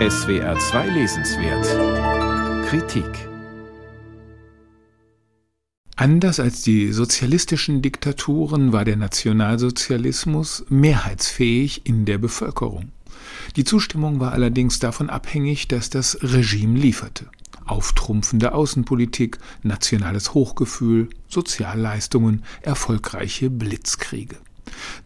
SWR 2 Lesenswert Kritik Anders als die sozialistischen Diktaturen war der Nationalsozialismus mehrheitsfähig in der Bevölkerung. Die Zustimmung war allerdings davon abhängig, dass das Regime lieferte. Auftrumpfende Außenpolitik, nationales Hochgefühl, Sozialleistungen, erfolgreiche Blitzkriege.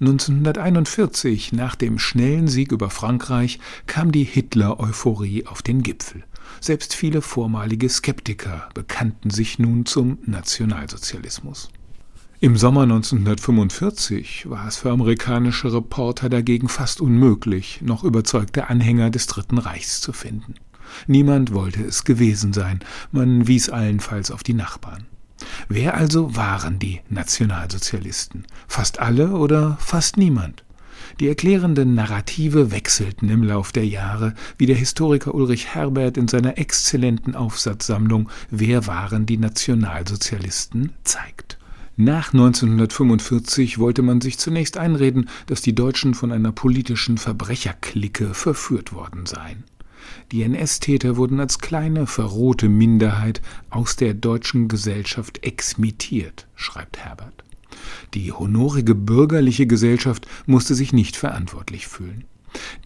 1941, nach dem schnellen Sieg über Frankreich, kam die Hitler-Euphorie auf den Gipfel. Selbst viele vormalige Skeptiker bekannten sich nun zum Nationalsozialismus. Im Sommer 1945 war es für amerikanische Reporter dagegen fast unmöglich, noch überzeugte Anhänger des Dritten Reichs zu finden. Niemand wollte es gewesen sein, man wies allenfalls auf die Nachbarn. Wer also waren die Nationalsozialisten? Fast alle oder fast niemand? Die erklärenden Narrative wechselten im Lauf der Jahre, wie der Historiker Ulrich Herbert in seiner exzellenten Aufsatzsammlung Wer waren die Nationalsozialisten zeigt. Nach 1945 wollte man sich zunächst einreden, dass die Deutschen von einer politischen Verbrecherklicke verführt worden seien. Die NS-Täter wurden als kleine, verrohte Minderheit aus der deutschen Gesellschaft exmittiert, schreibt Herbert. Die honorige bürgerliche Gesellschaft musste sich nicht verantwortlich fühlen.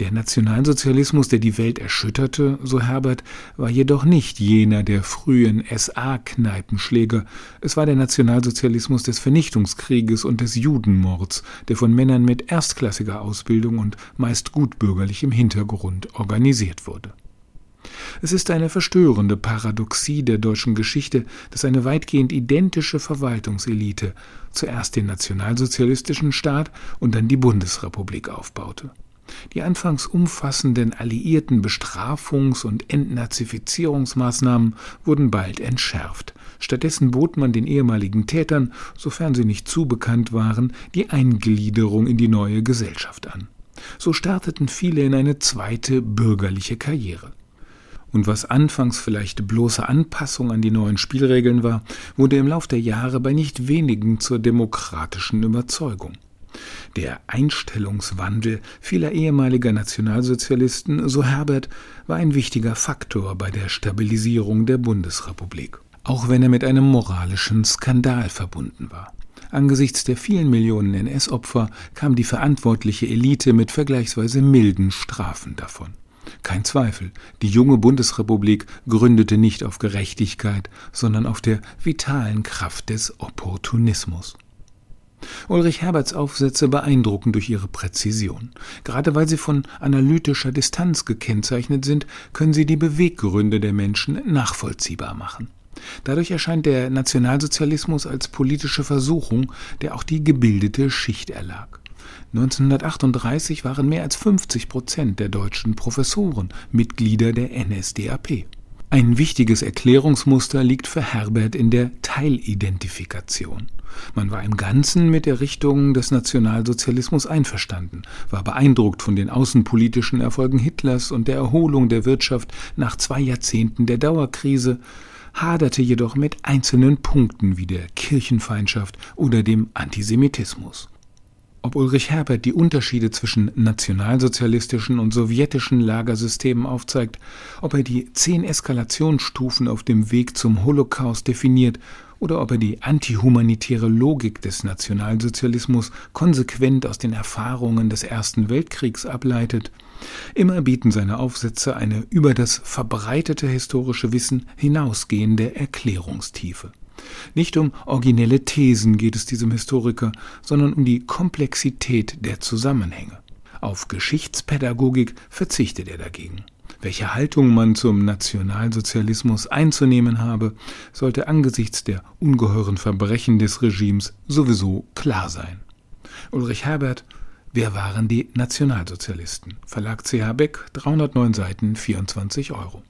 Der Nationalsozialismus, der die Welt erschütterte, so Herbert, war jedoch nicht jener der frühen SA-Kneipenschläger. Es war der Nationalsozialismus des Vernichtungskrieges und des Judenmords, der von Männern mit erstklassiger Ausbildung und meist gutbürgerlichem Hintergrund organisiert wurde. Es ist eine verstörende Paradoxie der deutschen Geschichte, dass eine weitgehend identische Verwaltungselite zuerst den nationalsozialistischen Staat und dann die Bundesrepublik aufbaute. Die anfangs umfassenden alliierten Bestrafungs- und Entnazifizierungsmaßnahmen wurden bald entschärft. Stattdessen bot man den ehemaligen Tätern, sofern sie nicht zu bekannt waren, die Eingliederung in die neue Gesellschaft an. So starteten viele in eine zweite bürgerliche Karriere. Und was anfangs vielleicht bloße Anpassung an die neuen Spielregeln war, wurde im Lauf der Jahre bei nicht wenigen zur demokratischen Überzeugung. Der Einstellungswandel vieler ehemaliger Nationalsozialisten, so Herbert, war ein wichtiger Faktor bei der Stabilisierung der Bundesrepublik, auch wenn er mit einem moralischen Skandal verbunden war. Angesichts der vielen Millionen NS-Opfer kam die verantwortliche Elite mit vergleichsweise milden Strafen davon. Kein Zweifel, die junge Bundesrepublik gründete nicht auf Gerechtigkeit, sondern auf der vitalen Kraft des Opportunismus. Ulrich Herberts Aufsätze beeindrucken durch ihre Präzision. Gerade weil sie von analytischer Distanz gekennzeichnet sind, können sie die Beweggründe der Menschen nachvollziehbar machen. Dadurch erscheint der Nationalsozialismus als politische Versuchung, der auch die gebildete Schicht erlag. 1938 waren mehr als 50 Prozent der deutschen Professoren Mitglieder der NSDAP. Ein wichtiges Erklärungsmuster liegt für Herbert in der Teilidentifikation. Man war im Ganzen mit der Richtung des Nationalsozialismus einverstanden, war beeindruckt von den außenpolitischen Erfolgen Hitlers und der Erholung der Wirtschaft nach zwei Jahrzehnten der Dauerkrise, haderte jedoch mit einzelnen Punkten wie der Kirchenfeindschaft oder dem Antisemitismus. Ob Ulrich Herbert die Unterschiede zwischen nationalsozialistischen und sowjetischen Lagersystemen aufzeigt, ob er die zehn Eskalationsstufen auf dem Weg zum Holocaust definiert oder ob er die antihumanitäre Logik des Nationalsozialismus konsequent aus den Erfahrungen des Ersten Weltkriegs ableitet, immer bieten seine Aufsätze eine über das verbreitete historische Wissen hinausgehende Erklärungstiefe. Nicht um originelle Thesen geht es diesem Historiker, sondern um die Komplexität der Zusammenhänge. Auf Geschichtspädagogik verzichtet er dagegen. Welche Haltung man zum Nationalsozialismus einzunehmen habe, sollte angesichts der ungeheuren Verbrechen des Regimes sowieso klar sein. Ulrich Herbert Wer waren die Nationalsozialisten? Verlag CH Beck, 309 Seiten, 24 Euro.